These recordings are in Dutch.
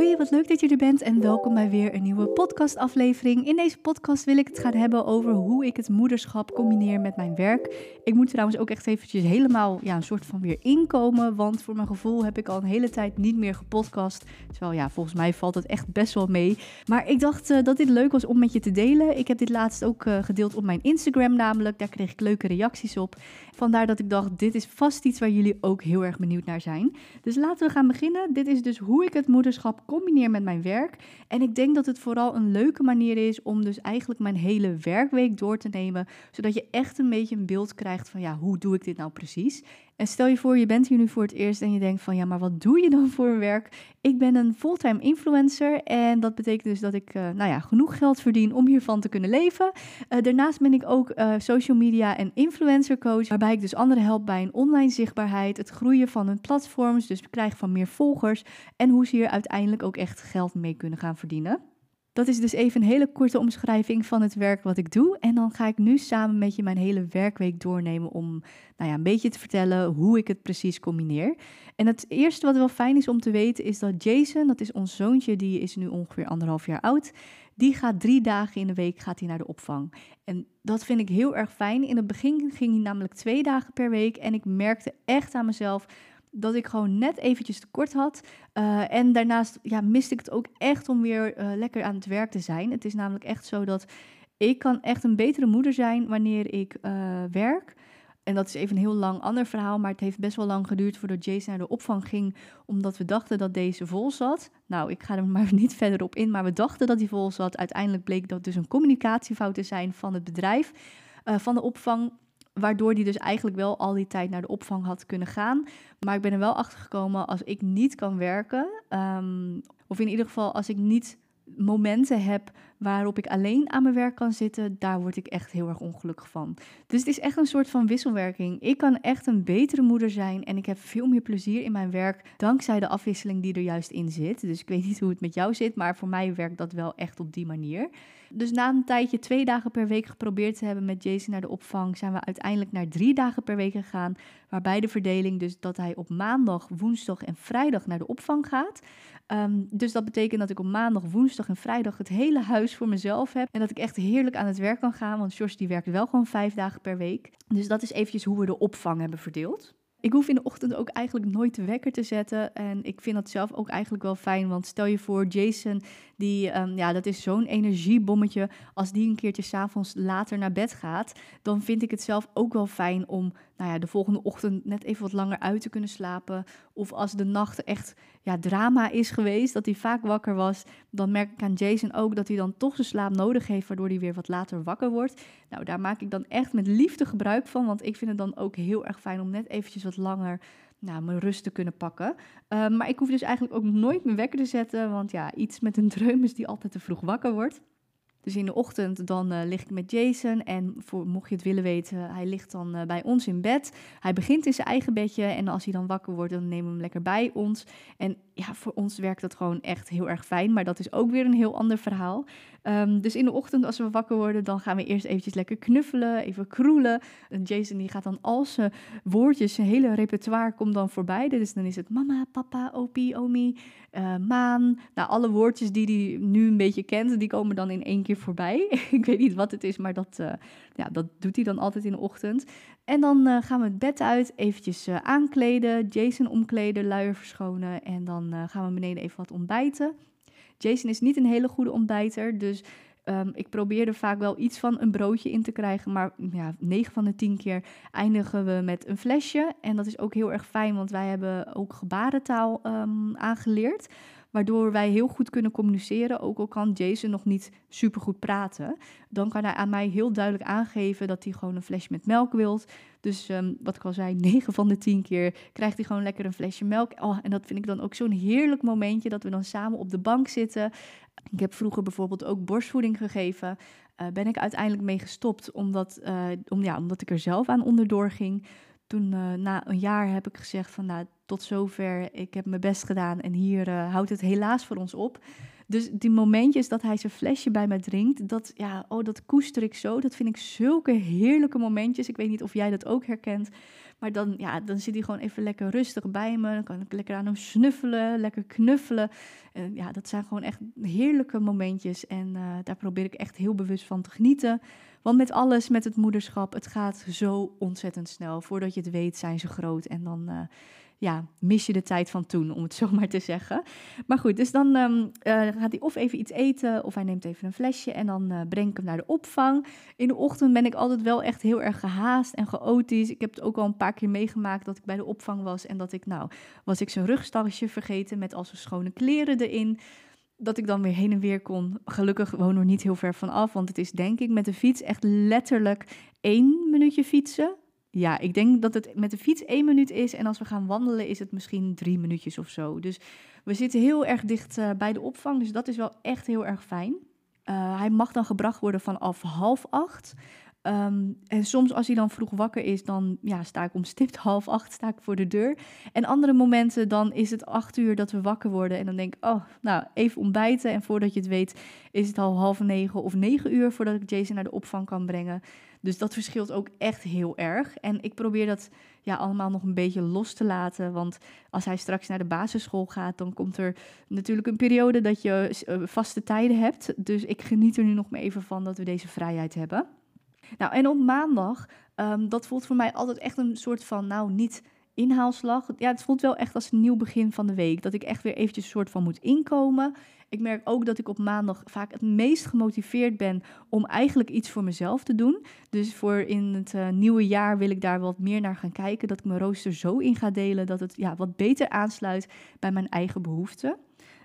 Hoi, wat leuk dat je er bent en welkom bij weer een nieuwe podcastaflevering. In deze podcast wil ik het gaan hebben over hoe ik het moederschap combineer met mijn werk. Ik moet trouwens ook echt eventjes helemaal ja, een soort van weer inkomen, want voor mijn gevoel heb ik al een hele tijd niet meer gepodcast. Terwijl ja, volgens mij valt het echt best wel mee. Maar ik dacht uh, dat dit leuk was om met je te delen. Ik heb dit laatst ook uh, gedeeld op mijn Instagram namelijk, daar kreeg ik leuke reacties op. Vandaar dat ik dacht, dit is vast iets waar jullie ook heel erg benieuwd naar zijn. Dus laten we gaan beginnen. Dit is dus hoe ik het moederschap combineer met mijn werk. En ik denk dat het vooral een leuke manier is om dus eigenlijk mijn hele werkweek door te nemen, zodat je echt een beetje een beeld krijgt van ja, hoe doe ik dit nou precies? En stel je voor, je bent hier nu voor het eerst en je denkt van ja, maar wat doe je dan voor werk? Ik ben een fulltime influencer en dat betekent dus dat ik uh, nou ja, genoeg geld verdien om hiervan te kunnen leven. Uh, daarnaast ben ik ook uh, social media en influencer coach, waarbij ik dus anderen help bij een online zichtbaarheid, het groeien van hun platforms, dus krijgen van meer volgers en hoe ze hier uiteindelijk ook echt geld mee kunnen gaan verdienen. Dat is dus even een hele korte omschrijving van het werk wat ik doe. En dan ga ik nu samen met je mijn hele werkweek doornemen om nou ja, een beetje te vertellen hoe ik het precies combineer. En het eerste wat wel fijn is om te weten is dat Jason, dat is ons zoontje, die is nu ongeveer anderhalf jaar oud. Die gaat drie dagen in de week gaat hij naar de opvang. En dat vind ik heel erg fijn. In het begin ging hij namelijk twee dagen per week. En ik merkte echt aan mezelf dat ik gewoon net eventjes tekort had. Uh, en daarnaast ja, miste ik het ook echt om weer uh, lekker aan het werk te zijn. Het is namelijk echt zo dat ik kan echt een betere moeder zijn wanneer ik uh, werk. En dat is even een heel lang ander verhaal, maar het heeft best wel lang geduurd voordat Jason naar de opvang ging, omdat we dachten dat deze vol zat. Nou, ik ga er maar niet verder op in, maar we dachten dat hij vol zat. Uiteindelijk bleek dat dus een communicatiefout te zijn van het bedrijf, van de opvang. Waardoor die dus eigenlijk wel al die tijd naar de opvang had kunnen gaan. Maar ik ben er wel achter gekomen als ik niet kan werken. Um, of in ieder geval als ik niet momenten heb waarop ik alleen aan mijn werk kan zitten, daar word ik echt heel erg ongelukkig van. Dus het is echt een soort van wisselwerking. Ik kan echt een betere moeder zijn en ik heb veel meer plezier in mijn werk dankzij de afwisseling die er juist in zit. Dus ik weet niet hoe het met jou zit, maar voor mij werkt dat wel echt op die manier. Dus na een tijdje twee dagen per week geprobeerd te hebben met Jason naar de opvang, zijn we uiteindelijk naar drie dagen per week gegaan. Waarbij de verdeling dus dat hij op maandag, woensdag en vrijdag naar de opvang gaat. Um, dus dat betekent dat ik op maandag, woensdag en vrijdag het hele huis voor mezelf heb. En dat ik echt heerlijk aan het werk kan gaan. Want George die werkt wel gewoon vijf dagen per week. Dus dat is eventjes hoe we de opvang hebben verdeeld. Ik hoef in de ochtend ook eigenlijk nooit de wekker te zetten. En ik vind dat zelf ook eigenlijk wel fijn. Want stel je voor, Jason, die, um, ja, dat is zo'n energiebommetje. Als die een keertje s'avonds later naar bed gaat, dan vind ik het zelf ook wel fijn om nou ja, de volgende ochtend net even wat langer uit te kunnen slapen. Of als de nacht echt ja, drama is geweest, dat hij vaak wakker was, dan merk ik aan Jason ook dat hij dan toch zijn slaap nodig heeft, waardoor hij weer wat later wakker wordt. Nou, daar maak ik dan echt met liefde gebruik van, want ik vind het dan ook heel erg fijn om net eventjes wat langer nou, mijn rust te kunnen pakken. Uh, maar ik hoef dus eigenlijk ook nooit mijn wekker te zetten, want ja, iets met een dreum is die altijd te vroeg wakker wordt. Dus in de ochtend dan uh, lig ik met Jason en voor, mocht je het willen weten, hij ligt dan uh, bij ons in bed. Hij begint in zijn eigen bedje en als hij dan wakker wordt, dan nemen we hem lekker bij ons. En ja, voor ons werkt dat gewoon echt heel erg fijn, maar dat is ook weer een heel ander verhaal. Um, dus in de ochtend als we wakker worden, dan gaan we eerst eventjes lekker knuffelen, even kroelen. En Jason die gaat dan al zijn woordjes, zijn hele repertoire komt dan voorbij. Dus dan is het mama, papa, opie, omi, uh, maan. Nou, alle woordjes die hij nu een beetje kent, die komen dan in één keer voorbij. ik weet niet wat het is, maar dat, uh, ja, dat doet hij dan altijd in de ochtend. En dan uh, gaan we het bed uit, eventjes aankleden, Jason omkleden, luier verschonen en dan gaan we beneden even wat ontbijten. Jason is niet een hele goede ontbijter, dus um, ik probeer er vaak wel iets van een broodje in te krijgen, maar ja, 9 van de 10 keer eindigen we met een flesje. En dat is ook heel erg fijn, want wij hebben ook gebarentaal um, aangeleerd. Waardoor wij heel goed kunnen communiceren, ook al kan Jason nog niet super goed praten. Dan kan hij aan mij heel duidelijk aangeven dat hij gewoon een flesje met melk wilt. Dus um, wat ik al zei, 9 van de 10 keer krijgt hij gewoon lekker een flesje melk. Oh, en dat vind ik dan ook zo'n heerlijk momentje dat we dan samen op de bank zitten. Ik heb vroeger bijvoorbeeld ook borstvoeding gegeven. Uh, ben ik uiteindelijk mee gestopt omdat, uh, om, ja, omdat ik er zelf aan onderdoor ging. Toen uh, na een jaar heb ik gezegd van nou, tot zover, ik heb mijn best gedaan en hier houdt het helaas voor ons op. Dus die momentjes dat hij zijn flesje bij mij drinkt, dat, ja, oh, dat koester ik zo. Dat vind ik zulke heerlijke momentjes. Ik weet niet of jij dat ook herkent. Maar dan, ja, dan zit hij gewoon even lekker rustig bij me. Dan kan ik lekker aan hem snuffelen, lekker knuffelen. En ja, dat zijn gewoon echt heerlijke momentjes. En uh, daar probeer ik echt heel bewust van te genieten. Want met alles, met het moederschap, het gaat zo ontzettend snel. Voordat je het weet, zijn ze groot. En dan, uh, ja, mis je de tijd van toen, om het zo maar te zeggen. Maar goed, dus dan um, uh, gaat hij of even iets eten, of hij neemt even een flesje en dan uh, breng ik hem naar de opvang. In de ochtend ben ik altijd wel echt heel erg gehaast en chaotisch. Ik heb het ook al een paar keer meegemaakt dat ik bij de opvang was en dat ik, nou, was ik zijn rugstasje vergeten met al zijn schone kleren erin dat ik dan weer heen en weer kon. Gelukkig woon er niet heel ver van af, want het is denk ik met de fiets echt letterlijk één minuutje fietsen. Ja, ik denk dat het met de fiets één minuut is en als we gaan wandelen is het misschien drie minuutjes of zo. Dus we zitten heel erg dicht uh, bij de opvang, dus dat is wel echt heel erg fijn. Uh, hij mag dan gebracht worden vanaf half acht. Um, en soms als hij dan vroeg wakker is, dan ja, sta ik om stipt half acht sta ik voor de deur. En andere momenten dan is het acht uur dat we wakker worden. En dan denk ik, oh, nou, even ontbijten. En voordat je het weet is het al half negen of negen uur voordat ik Jason naar de opvang kan brengen. Dus dat verschilt ook echt heel erg. En ik probeer dat ja, allemaal nog een beetje los te laten. Want als hij straks naar de basisschool gaat, dan komt er natuurlijk een periode dat je uh, vaste tijden hebt. Dus ik geniet er nu nog maar even van dat we deze vrijheid hebben. Nou, en op maandag, um, dat voelt voor mij altijd echt een soort van, nou, niet inhaalslag. Ja, het voelt wel echt als een nieuw begin van de week. Dat ik echt weer eventjes een soort van moet inkomen. Ik merk ook dat ik op maandag vaak het meest gemotiveerd ben om eigenlijk iets voor mezelf te doen. Dus voor in het uh, nieuwe jaar wil ik daar wat meer naar gaan kijken. Dat ik mijn rooster zo in ga delen dat het ja, wat beter aansluit bij mijn eigen behoeften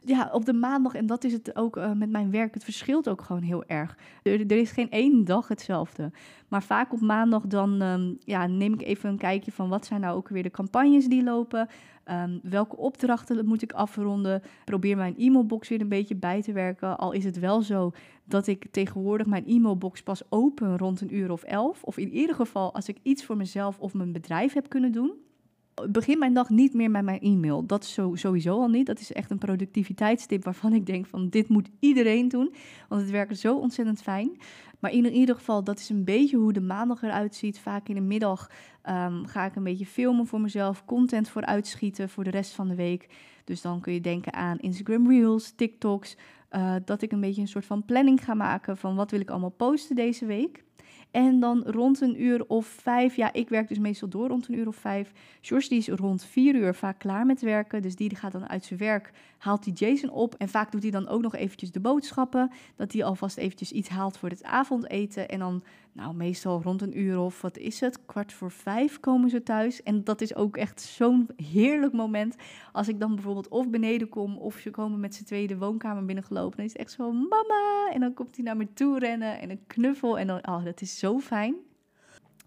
ja, op de maandag, en dat is het ook uh, met mijn werk, het verschilt ook gewoon heel erg. Er, is geen één dag hetzelfde. Maar vaak op maandag dan um, ja, neem ik even een kijkje van wat zijn nou ook weer de campagnes die lopen. Um, welke opdrachten moet ik afronden? Probeer mijn e-mailbox weer een beetje bij te werken. Al is het wel zo dat ik tegenwoordig mijn e-mailbox pas open rond een uur of elf. Of in ieder geval als ik iets voor mezelf of mijn bedrijf heb kunnen doen begin mijn dag niet meer met mijn e-mail. Dat is sowieso al niet. Dat is echt een productiviteitstip waarvan ik denk van dit moet iedereen doen. Want het werkt zo ontzettend fijn. Maar in ieder geval, dat is een beetje hoe de maandag eruit ziet. Vaak in de middag um, ga ik een beetje filmen voor mezelf. Content voor uitschieten voor de rest van de week. Dus dan kun je denken aan Instagram Reels, TikToks. Uh, dat ik een beetje een soort van planning ga maken van wat wil ik allemaal posten deze week. En dan rond een uur of vijf, ja, ik werk dus meestal door rond een uur of vijf. George die is rond vier uur vaak klaar met werken, dus die gaat dan uit zijn werk, haalt die Jason op. En vaak doet hij dan ook nog eventjes de boodschappen, dat hij alvast eventjes iets haalt voor het avondeten. En dan, nou, meestal rond een uur of, wat is het, kwart voor vijf komen ze thuis. En dat is ook echt zo'n heerlijk moment. Als ik dan bijvoorbeeld of beneden kom, of ze komen met z'n tweeën de woonkamer binnengelopen, dan is het echt zo, mama! En dan komt hij naar me toe rennen en een knuffel. En dan, oh, dat is zo fijn.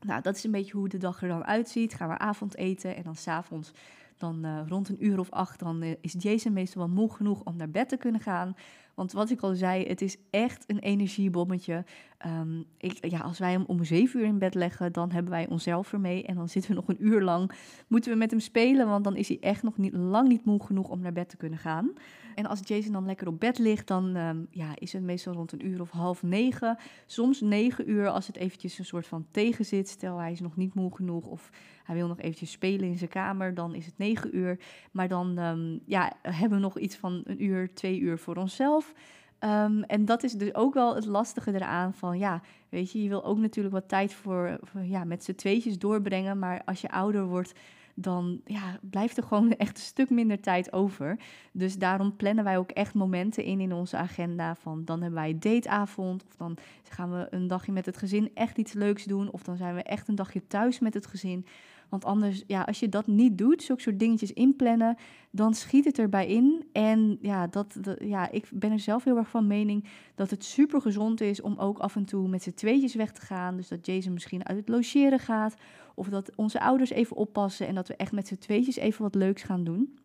Nou, dat is een beetje hoe de dag er dan uitziet. Gaan we avondeten en dan s'avonds, dan uh, rond een uur of acht, dan uh, is Jason meestal wel moe genoeg om naar bed te kunnen gaan. Want wat ik al zei, het is echt een energiebommetje. Um, ik, ja, als wij hem om zeven uur in bed leggen, dan hebben wij onszelf ermee. En dan zitten we nog een uur lang, moeten we met hem spelen, want dan is hij echt nog niet, lang niet moe genoeg om naar bed te kunnen gaan. En als Jason dan lekker op bed ligt, dan um, ja, is het meestal rond een uur of half negen. Soms negen uur als het eventjes een soort van tegen zit. Stel hij is nog niet moe genoeg of hij wil nog eventjes spelen in zijn kamer, dan is het negen uur. Maar dan um, ja, hebben we nog iets van een uur, twee uur voor onszelf. Um, en dat is dus ook wel het lastige eraan van, ja, weet je, je wil ook natuurlijk wat tijd voor, voor ja, met z'n tweetjes doorbrengen. Maar als je ouder wordt, dan ja, blijft er gewoon echt een stuk minder tijd over. Dus daarom plannen wij ook echt momenten in in onze agenda. Van dan hebben wij dateavond, of dan gaan we een dagje met het gezin echt iets leuks doen, of dan zijn we echt een dagje thuis met het gezin. Want anders, ja, als je dat niet doet, zulke soort dingetjes inplannen, dan schiet het erbij in. En ja, dat, ja, ik ben er zelf heel erg van mening dat het super gezond is om ook af en toe met z'n tweetjes weg te gaan. Dus dat Jason misschien uit het logeren gaat. Of dat onze ouders even oppassen en dat we echt met z'n tweetjes even wat leuks gaan doen.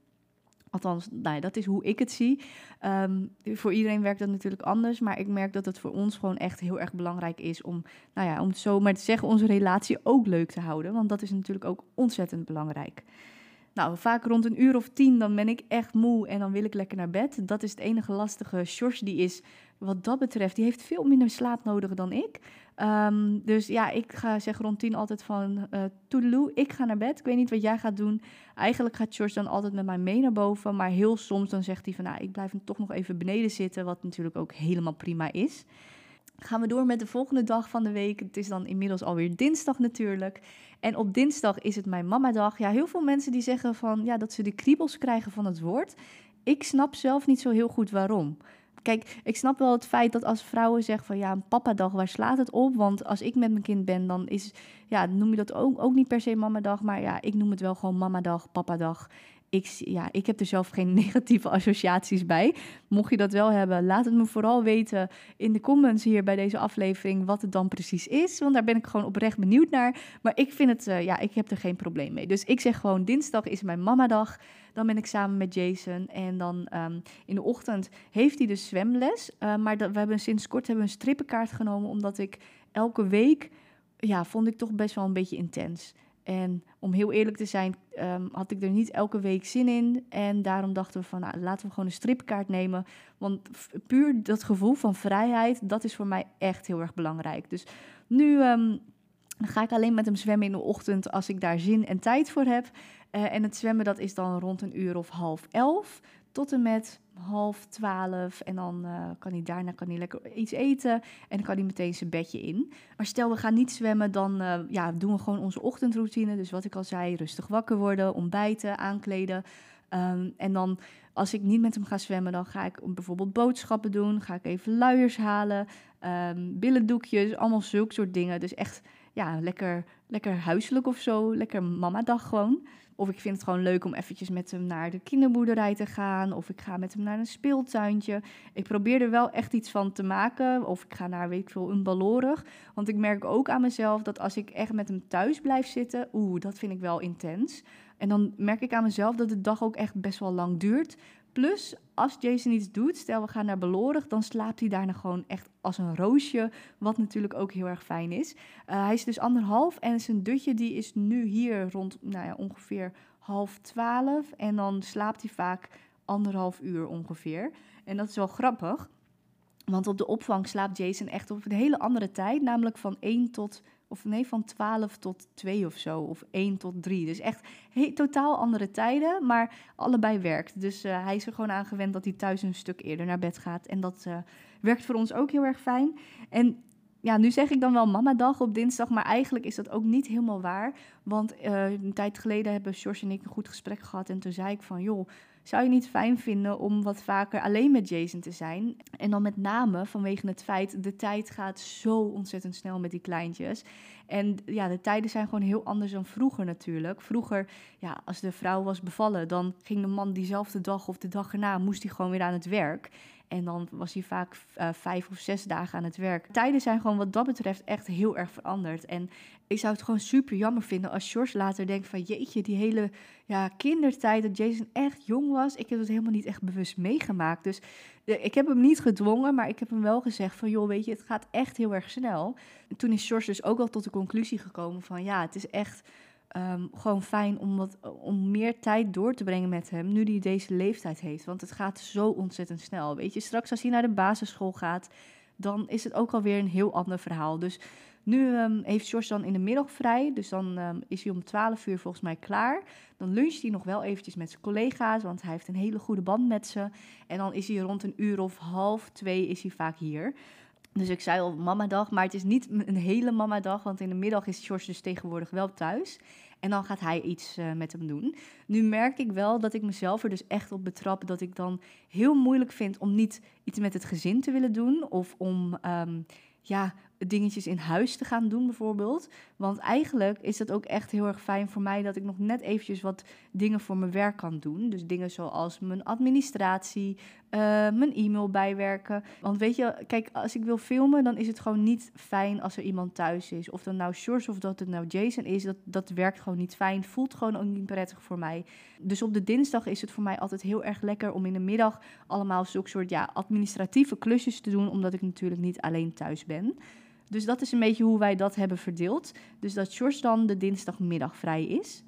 Althans, ja, dat is hoe ik het zie. Um, voor iedereen werkt dat natuurlijk anders. Maar ik merk dat het voor ons gewoon echt heel erg belangrijk is om, nou ja, om het zo maar te zeggen, onze relatie ook leuk te houden. Want dat is natuurlijk ook ontzettend belangrijk. Nou, vaak rond een uur of tien, dan ben ik echt moe en dan wil ik lekker naar bed. Dat is het enige lastige. George, die is wat dat betreft, die heeft veel minder slaap nodig dan ik. Ehm, dus ja, ik ga zeggen rond tien altijd van uh, ik ga naar bed. Ik weet niet wat jij gaat doen. Eigenlijk gaat George dan altijd met mij mee naar boven. Maar heel soms dan zegt hij van, nou, ik blijf hem toch nog even beneden zitten. Wat natuurlijk ook helemaal prima is. Gaan we door met de volgende dag van de week. Het is dan inmiddels alweer dinsdag natuurlijk. En op dinsdag is het mijn mamadag. Ja, heel veel mensen die zeggen van, ja, dat ze de kriebels krijgen van het woord. Ik snap zelf niet zo heel goed waarom. Kijk, ik snap wel het feit dat als vrouwen zeggen van ja, een papadag, waar slaat het op? Want als ik met mijn kind ben, dan is, ja, noem je dat ook, ook niet per se mamadag, maar ja, ik noem het wel gewoon mamadag, papadag. Ik, ja, ik heb er zelf geen negatieve associaties bij. Mocht je dat wel hebben, laat het me vooral weten in de comments hier bij deze aflevering wat het dan precies is. Want daar ben ik gewoon oprecht benieuwd naar. Maar ik vind het, uh, ja, ik heb er geen probleem mee. Dus ik zeg gewoon, dinsdag is mijn mamadag. Dan ben ik samen met Jason. En dan um, in de ochtend heeft hij dus zwemles. Uh, maar dat, we hebben sinds kort hebben een strippenkaart genomen. Omdat ik elke week, ja, vond ik toch best wel een beetje intens. En om heel eerlijk te zijn, um, had ik er niet elke week zin in. En daarom dachten we van, nou, laten we gewoon een stripkaart nemen. Want puur dat gevoel van vrijheid, dat is voor mij echt heel erg belangrijk. Dus nu um, ga ik alleen met hem zwemmen in de ochtend als ik daar zin en tijd voor heb. Uh, en het zwemmen, dat is dan rond een uur of half elf tot en met half twaalf. En dan uh, kan hij daarna kan hij lekker iets eten. En dan kan hij meteen zijn bedje in. Maar stel we gaan niet zwemmen, dan uh, ja, doen we gewoon onze ochtendroutine. Dus wat ik al zei, rustig wakker worden, ontbijten, aankleden. Um, en dan als ik niet met hem ga zwemmen, dan ga ik bijvoorbeeld boodschappen doen. Ga ik even luiers halen, um, billendoekjes, allemaal zulke soort dingen. Dus echt ja, lekker, lekker huiselijk of zo. Lekker mama-dag gewoon. Of ik vind het gewoon leuk om eventjes met hem naar de kinderboerderij te gaan. Of ik ga met hem naar een speeltuintje. Ik probeer er wel echt iets van te maken. Of ik ga naar, weet ik veel, een balorig. Want ik merk ook aan mezelf dat als ik echt met hem thuis blijf zitten... Oeh, dat vind ik wel intens. En dan merk ik aan mezelf dat de dag ook echt best wel lang duurt. Plus, als Jason iets doet, stel we gaan naar Belorig, dan slaapt hij daarna gewoon echt als een roosje, wat natuurlijk ook heel erg fijn is. Uh, hij is dus anderhalf en zijn dutje die is nu hier rond nou ja, ongeveer half twaalf. En dan slaapt hij vaak anderhalf uur ongeveer. En dat is wel grappig, want op de opvang slaapt Jason echt op een hele andere tijd, namelijk van 1 tot of nee, van 12 tot 2 of zo. Of 1 tot 3. Dus echt he, totaal andere tijden. Maar allebei werkt. Dus uh, hij is er gewoon aan gewend dat hij thuis een stuk eerder naar bed gaat. En dat uh, werkt voor ons ook heel erg fijn. En ja, nu zeg ik dan wel mama-dag op dinsdag, maar eigenlijk is dat ook niet helemaal waar. Want uh, een tijd geleden hebben George en ik een goed gesprek gehad. En toen zei ik van, joh, zou je niet fijn vinden om wat vaker alleen met Jason te zijn? En dan met name vanwege het feit, de tijd gaat zo ontzettend snel met die kleintjes. En ja, de tijden zijn gewoon heel anders dan vroeger natuurlijk. Vroeger, ja, als de vrouw was bevallen, dan ging de man diezelfde dag of de dag erna, moest hij gewoon weer aan het werk. En dan was hij vaak uh, vijf of zes dagen aan het werk. Tijden zijn gewoon wat dat betreft echt heel erg veranderd. En ik zou het gewoon super jammer vinden als George later denkt van... jeetje, die hele ja, kindertijd dat Jason echt jong was... ik heb het helemaal niet echt bewust meegemaakt. Dus uh, ik heb hem niet gedwongen, maar ik heb hem wel gezegd van... joh, weet je, het gaat echt heel erg snel. En toen is George dus ook al tot de conclusie gekomen van... ja, het is echt um, gewoon fijn om, wat, om meer tijd door te brengen met hem nu hij deze leeftijd heeft. Want het gaat zo ontzettend snel. Weet je, straks als hij naar de basisschool gaat, dan is het ook alweer een heel ander verhaal. Dus nu um, heeft George dan in de middag vrij. Dus dan um, is hij om 12 uur volgens mij klaar. Dan luncht hij nog wel eventjes met zijn collega's, want hij heeft een hele goede band met ze. En dan is hij rond een uur of half twee is hij vaak hier. Dus ik zei al mamadag, maar het is niet een hele mamadag, want in de middag is George dus tegenwoordig wel thuis. En dan gaat hij iets uh, met hem doen. Nu merk ik wel dat ik mezelf er dus echt op betrap dat ik dan heel moeilijk vind om niet iets met het gezin te willen doen of om um, ja, dingetjes in huis te gaan doen bijvoorbeeld. Want eigenlijk is dat ook echt heel erg fijn voor mij dat ik nog net eventjes wat dingen voor mijn werk kan doen. Dus dingen zoals mijn administratie, uh, mijn e-mail bijwerken. Want weet je, kijk, als ik wil filmen, dan is het gewoon niet fijn als er iemand thuis is. Of dan nou George of dat het nou Jason is, dat, dat werkt gewoon niet fijn. Voelt gewoon ook niet prettig voor mij. Dus op de dinsdag is het voor mij altijd heel erg lekker om in de middag allemaal zulke soort ja, administratieve klusjes te doen, omdat ik natuurlijk niet alleen thuis ben. Dus dat is een beetje hoe wij dat hebben verdeeld. Dus dat George dan de dinsdagmiddag vrij is.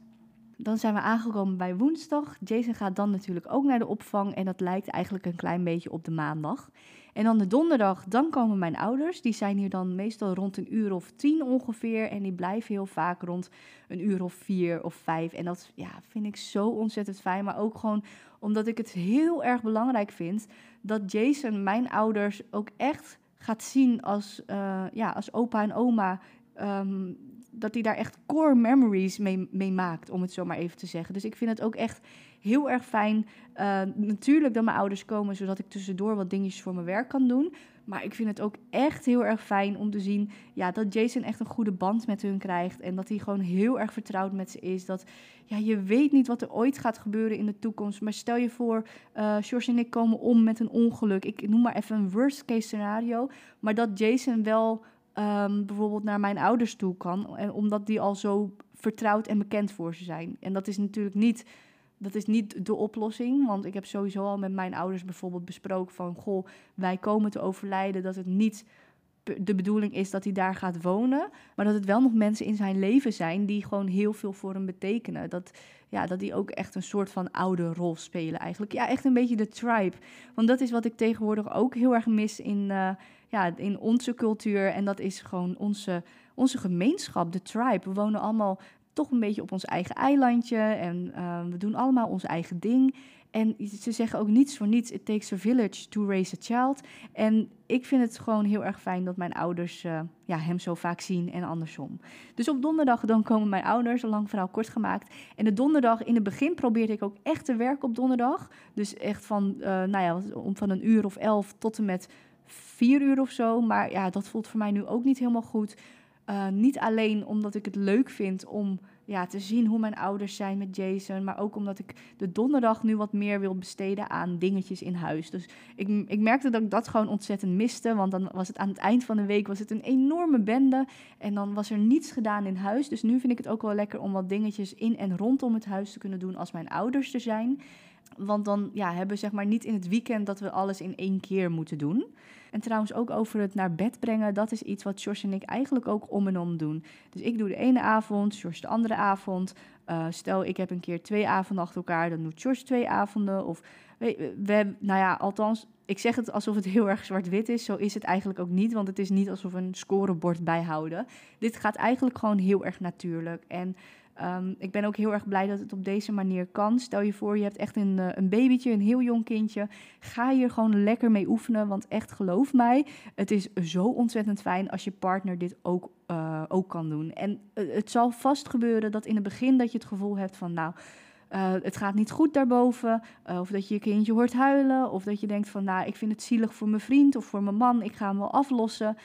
Dan zijn we aangekomen bij woensdag. Jason gaat dan natuurlijk ook naar de opvang en dat lijkt eigenlijk een klein beetje op de maandag. En dan de donderdag, dan komen mijn ouders. Die zijn hier dan meestal rond een uur of tien ongeveer. En die blijven heel vaak rond een uur of vier of vijf. En dat ja, vind ik zo ontzettend fijn. Maar ook gewoon omdat ik het heel erg belangrijk vind dat Jason mijn ouders ook echt gaat zien als, uh, ja, als opa en oma. Um, dat hij daar echt core memories mee, mee, maakt, om het zo maar even te zeggen. Dus ik vind het ook echt heel erg fijn. Uh, natuurlijk dat mijn ouders komen, zodat ik tussendoor wat dingetjes voor mijn werk kan doen. Maar ik vind het ook echt heel erg fijn om te zien ja, dat Jason echt een goede band met hun krijgt. En dat hij gewoon heel erg vertrouwd met ze is. Dat ja, je weet niet wat er ooit gaat gebeuren in de toekomst. Maar stel je voor, uh, George en ik komen om met een ongeluk. Ik noem maar even een worst case scenario. Maar dat Jason wel um, bijvoorbeeld naar mijn ouders toe kan. Omdat die al zo vertrouwd en bekend voor ze zijn. En dat is natuurlijk niet, dat is niet de oplossing. Want ik heb sowieso al met mijn ouders bijvoorbeeld besproken van... goh, wij komen te overlijden dat het niet de bedoeling is dat hij daar gaat wonen. Maar dat het wel nog mensen in zijn leven zijn die gewoon heel veel voor hem betekenen. Dat, ja, dat die ook echt een soort van oude rol spelen eigenlijk. Ja, echt een beetje de tribe. Want dat is wat ik tegenwoordig ook heel erg mis in, uh, ja, in onze cultuur. En dat is gewoon onze, onze gemeenschap, de tribe. We wonen allemaal toch een beetje op ons eigen eilandje. En uh, we doen allemaal ons eigen ding. En ze zeggen ook niets voor niets. It takes a village to raise a child. En ik vind het gewoon heel erg fijn dat mijn ouders uh, ja, hem zo vaak zien en andersom. Dus op donderdag dan komen mijn ouders, een lang verhaal kort gemaakt. En de donderdag, in het begin probeerde ik ook echt te werken op donderdag. Dus echt van, uh, nou ja, van een uur of elf tot en met vier uur of zo. Maar ja, dat voelt voor mij nu ook niet helemaal goed. Uh, niet alleen omdat ik het leuk vind om ja, te zien hoe mijn ouders zijn met Jason. Maar ook omdat ik de donderdag nu wat meer wil besteden aan dingetjes in huis. Dus ik, ik merkte dat ik dat gewoon ontzettend miste. Want dan was het aan het eind van de week was het een enorme bende. En dan was er niets gedaan in huis. Dus nu vind ik het ook wel lekker om wat dingetjes in en rondom het huis te kunnen doen als mijn ouders er zijn. Want dan ja, hebben we zeg maar niet in het weekend dat we alles in één keer moeten doen. En trouwens ook over het naar bed brengen, dat is iets wat George en ik eigenlijk ook om en om doen. Dus ik doe de ene avond, George de andere avond. Uh, stel, ik heb een keer twee avonden achter elkaar, dan doet George twee avonden. Of we, we, nou ja, althans, ik zeg het alsof het heel erg zwart-wit is. Zo is het eigenlijk ook niet, want het is niet alsof we een scorebord bijhouden. Dit gaat eigenlijk gewoon heel erg natuurlijk. En Um, ik ben ook heel erg blij dat het op deze manier kan. Stel je voor, je hebt echt een, uh, een babytje, een heel jong kindje. Ga hier gewoon lekker mee oefenen. Want echt, geloof mij, het is zo ontzettend fijn als je partner dit ook, uh, ook kan doen. En uh, het zal vast gebeuren dat in het begin dat je het gevoel hebt van, nou. Het gaat niet goed daarboven. Of dat je je kindje hoort huilen. Of dat je denkt van, nou, ik vind het zielig voor mijn vriend of voor mijn man. Ik ga hem wel aflossen.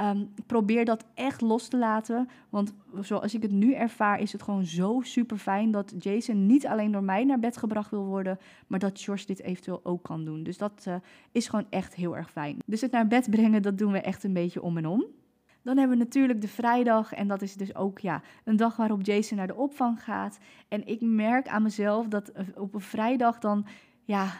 Um, probeer dat echt los te laten. Want zoals ik het nu ervaar, is het gewoon zo super fijn dat Jason niet alleen door mij naar bed gebracht wil worden, maar dat George dit eventueel ook kan doen. Dus dat uh, is gewoon echt heel erg fijn. Dus het naar bed brengen, dat doen we echt een beetje om en om. Dan hebben we natuurlijk de vrijdag. En dat is dus ook ja, een dag waarop Jason naar de opvang gaat. En ik merk aan mezelf dat eh, op een vrijdag dan. Ja,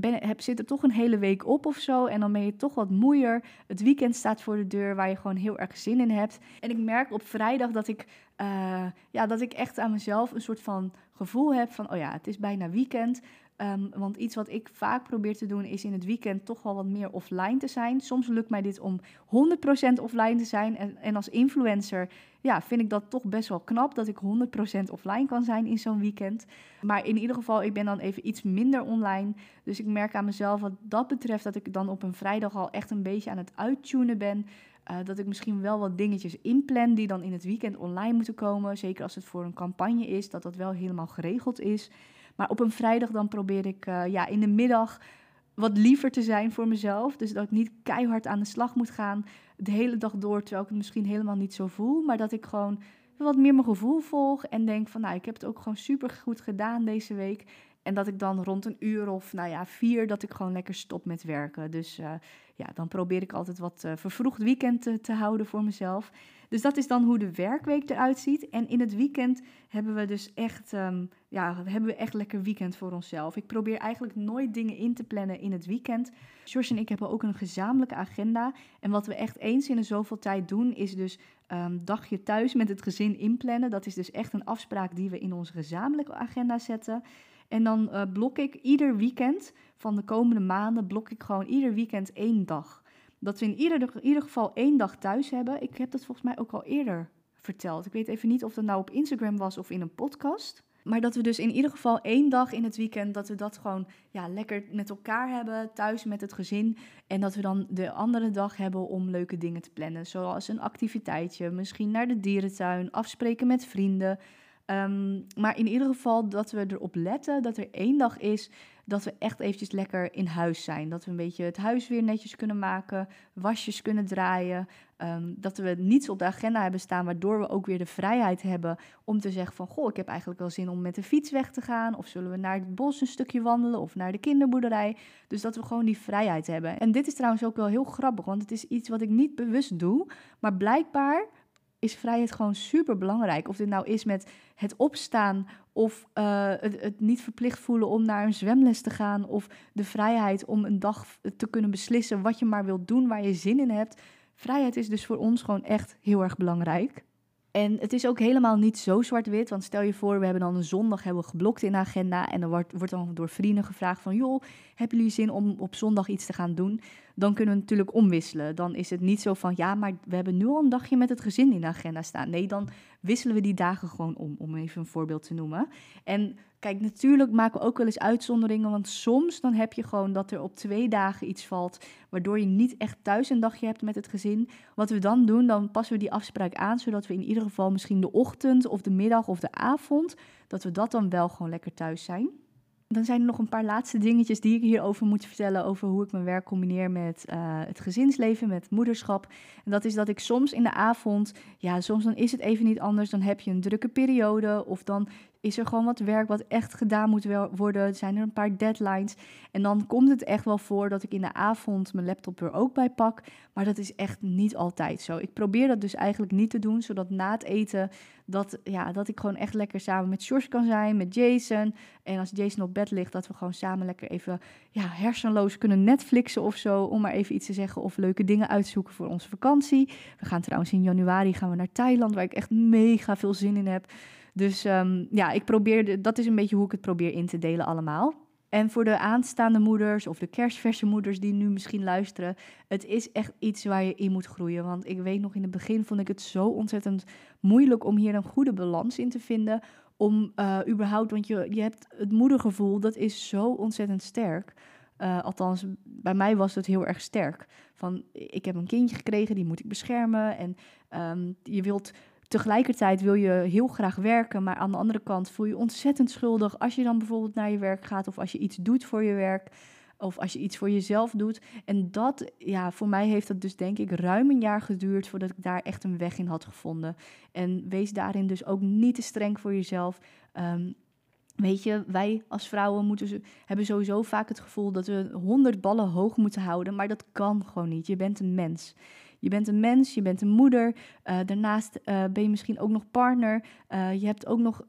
heb, zit er toch een hele week op of zo. En dan ben je toch wat moeier. Het weekend staat voor de deur waar je gewoon heel erg zin in hebt. En ik merk op vrijdag dat ik, uh, ja, dat ik echt aan mezelf een soort van gevoel heb van... oh ja, het is bijna weekend. Um, want iets wat ik vaak probeer te doen is in het weekend toch wel wat meer offline te zijn. Soms lukt mij dit om 100% offline te zijn. En, en als influencer ja, vind ik dat toch best wel knap dat ik 100% offline kan zijn in zo'n weekend. Maar in ieder geval, ik ben dan even iets minder online. Dus ik merk aan mezelf wat dat betreft dat ik dan op een vrijdag al echt een beetje aan het uittunen ben. Uh, dat ik misschien wel wat dingetjes inplan die dan in het weekend online moeten komen. Zeker als het voor een campagne is, dat dat wel helemaal geregeld is. Maar op een vrijdag dan probeer ik uh, ja, in de middag wat liever te zijn voor mezelf. Dus dat ik niet keihard aan de slag moet gaan de hele dag door, terwijl ik het misschien helemaal niet zo voel. Maar dat ik gewoon wat meer mijn gevoel volg en denk van, nou, ik heb het ook gewoon super goed gedaan deze week. En dat ik dan rond een uur of nou ja, vier, dat ik gewoon lekker stop met werken. Dus uh, ja, dan probeer ik altijd wat uh, vervroegd weekend te, te, houden voor mezelf. Dus dat is dan hoe de werkweek eruit ziet. En in het weekend hebben we dus echt, um, ja, hebben we echt lekker weekend voor onszelf. Ik probeer eigenlijk nooit dingen in te plannen in het weekend. George en ik hebben ook een gezamenlijke agenda. En wat we echt eens in de zoveel tijd doen, is dus um, dagje thuis met het gezin inplannen. Dat is dus echt een afspraak die we in onze gezamenlijke agenda zetten. En dan uh, blok ik ieder weekend van de komende maanden, blok ik gewoon ieder weekend één dag. Dat we in ieder, in ieder geval één dag thuis hebben. Ik heb dat volgens mij ook al eerder verteld. Ik weet even niet of dat nou op Instagram was of in een podcast. Maar dat we dus in ieder geval één dag in het weekend, dat we dat gewoon ja, lekker met elkaar hebben, thuis met het gezin. En dat we dan de andere dag hebben om leuke dingen te plannen. Zoals een activiteitje, misschien naar de dierentuin, afspreken met vrienden. Ehm, maar in ieder geval dat we erop letten dat er één dag is dat we echt eventjes lekker in huis zijn. Dat we een beetje het huis weer netjes kunnen maken, wasjes kunnen draaien. Ehm, dat we niets op de agenda hebben staan, waardoor we ook weer de vrijheid hebben om te zeggen van... Goh, ik heb eigenlijk wel zin om met de fiets weg te gaan. Of zullen we naar het bos een stukje wandelen of naar de kinderboerderij. Dus dat we gewoon die vrijheid hebben. En dit is trouwens ook wel heel grappig, want het is iets wat ik niet bewust doe. Maar blijkbaar is vrijheid gewoon super belangrijk. Of dit nou is met het opstaan of uh, het, niet verplicht voelen om naar een zwemles te gaan. Of de vrijheid om een dag te kunnen beslissen wat je maar wilt doen, waar je zin in hebt. Vrijheid is dus voor ons gewoon echt heel erg belangrijk. En het is ook helemaal niet zo zwart-wit. Want stel je voor, we hebben dan een zondag hebben we geblokt in de agenda. En dan wordt, wordt dan door vrienden gevraagd van... joh, hebben jullie zin om op zondag iets te gaan doen? Dan kunnen we natuurlijk omwisselen. Dan is het niet zo van... ja, maar we hebben nu al een dagje met het gezin in de agenda staan. Nee, dan wisselen we die dagen gewoon om. Om even een voorbeeld te noemen. En Kijk, natuurlijk maken we ook wel eens uitzonderingen, want soms dan heb je gewoon dat er op twee dagen iets valt, waardoor je niet echt thuis een dagje hebt met het gezin. Wat we dan doen, dan passen we die afspraak aan, zodat we in ieder geval misschien de ochtend of de middag of de avond, dat we dat dan wel gewoon lekker thuis zijn. Dan zijn er nog een paar laatste dingetjes die ik hierover moet vertellen. Over hoe ik mijn werk combineer met uh, het gezinsleven, met moederschap. En dat is dat ik soms in de avond, ja, soms dan is het even niet anders. Dan heb je een drukke periode. Of dan is er gewoon wat werk wat echt gedaan moet worden. Zijn er een paar deadlines. En dan komt het echt wel voor dat ik in de avond mijn laptop er ook bij pak. Maar dat is echt niet altijd zo. Ik probeer dat dus eigenlijk niet te doen, zodat na het eten dat, ja, dat ik gewoon echt lekker samen met George kan zijn, met Jason. En als Jason op bed ligt, dat we gewoon samen lekker even ja, hersenloos kunnen Netflixen of zo. Om maar even iets te zeggen. Of leuke dingen uitzoeken voor onze vakantie. We gaan trouwens in januari gaan we naar Thailand, waar ik echt mega veel zin in heb. Dus um, ja, ik probeer, dat is een beetje hoe ik het probeer in te delen allemaal. En voor de aanstaande moeders of de kerstverse moeders die nu misschien luisteren, het is echt iets waar je in moet groeien. Want ik weet nog in het begin vond ik het zo ontzettend moeilijk om hier een goede balans in te vinden. Om uh, überhaupt, want je, je hebt het moedergevoel, dat is zo ontzettend sterk. Uh, althans, bij mij was het heel erg sterk. Van ik heb een kindje gekregen, die moet ik beschermen. En um, je wilt Tegelijkertijd wil je heel graag werken, maar aan de andere kant voel je ontzettend schuldig als je dan bijvoorbeeld naar je werk gaat of als je iets doet voor je werk of als je iets voor jezelf doet. En dat, ja, voor mij heeft dat dus denk ik ruim een jaar geduurd voordat ik daar echt een weg in had gevonden. En wees daarin dus ook niet te streng voor jezelf. Um, Weet je, wij als vrouwen moeten, hebben sowieso vaak het gevoel dat we honderd ballen hoog moeten houden, maar dat kan gewoon niet. Je bent een mens. Je bent een mens, je bent een moeder. Uh, daarnaast uh, ben je misschien ook nog partner. Uh, je hebt ook nog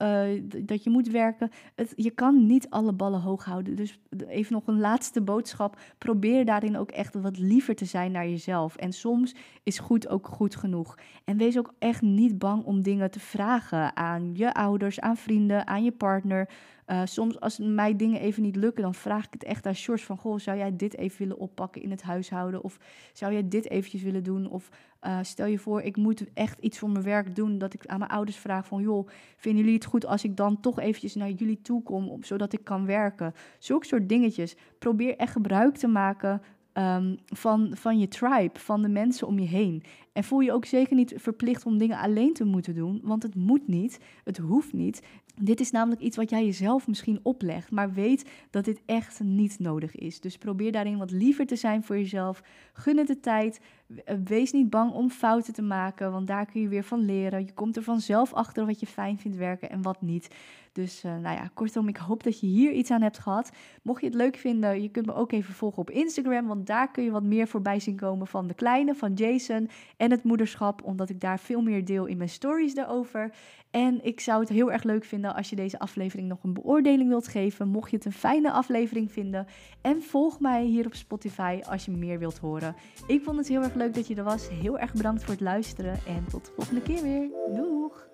dat je moet werken. Je kan niet alle ballen hoog houden. Dus even nog een laatste boodschap. Probeer daarin ook echt wat liever te zijn naar jezelf. En soms is goed ook goed genoeg. En wees ook echt niet bang om dingen te vragen aan je ouders, aan vrienden, aan je partner. Uh, soms als mij dingen even niet lukken, dan vraag ik het echt aan George van... Goh, zou jij dit even willen oppakken in het huishouden? Of zou jij dit eventjes willen doen? Of uh, stel je voor, ik moet echt iets voor mijn werk doen... dat ik aan mijn ouders vraag van... joh, vinden jullie het goed als ik dan toch eventjes naar jullie toe kom... zodat ik kan werken? Zulke soort dingetjes. Probeer echt gebruik te maken um, van, van je tribe, van de mensen om je heen. En voel je ook zeker niet verplicht om dingen alleen te moeten doen, want het moet niet, het hoeft niet. Dit is namelijk iets wat jij jezelf misschien oplegt, maar weet dat dit echt niet nodig is. Dus probeer daarin wat liever te zijn voor jezelf. Gun het de tijd. Eh, wees niet bang om fouten te maken, want daar kun je weer van leren. Je komt er vanzelf achter wat je fijn vindt werken en wat niet. Dus uh, nou ja, kortom, ik hoop dat je hier iets aan hebt gehad. Mocht je het leuk vinden, je kunt me ook even volgen op Instagram, want daar kun je wat meer voorbij zien komen van de kleine, van Jason en het moederschap, omdat ik daar veel meer deel in mijn stories daarover. En ik zou het heel erg leuk vinden als je deze aflevering nog een beoordeling wilt geven, mocht je het een fijne aflevering vinden. En volg mij hier op Spotify als je meer wilt horen. Ik vond het heel erg leuk dat je er was. Heel erg bedankt voor het luisteren en tot de volgende keer weer. Doeg!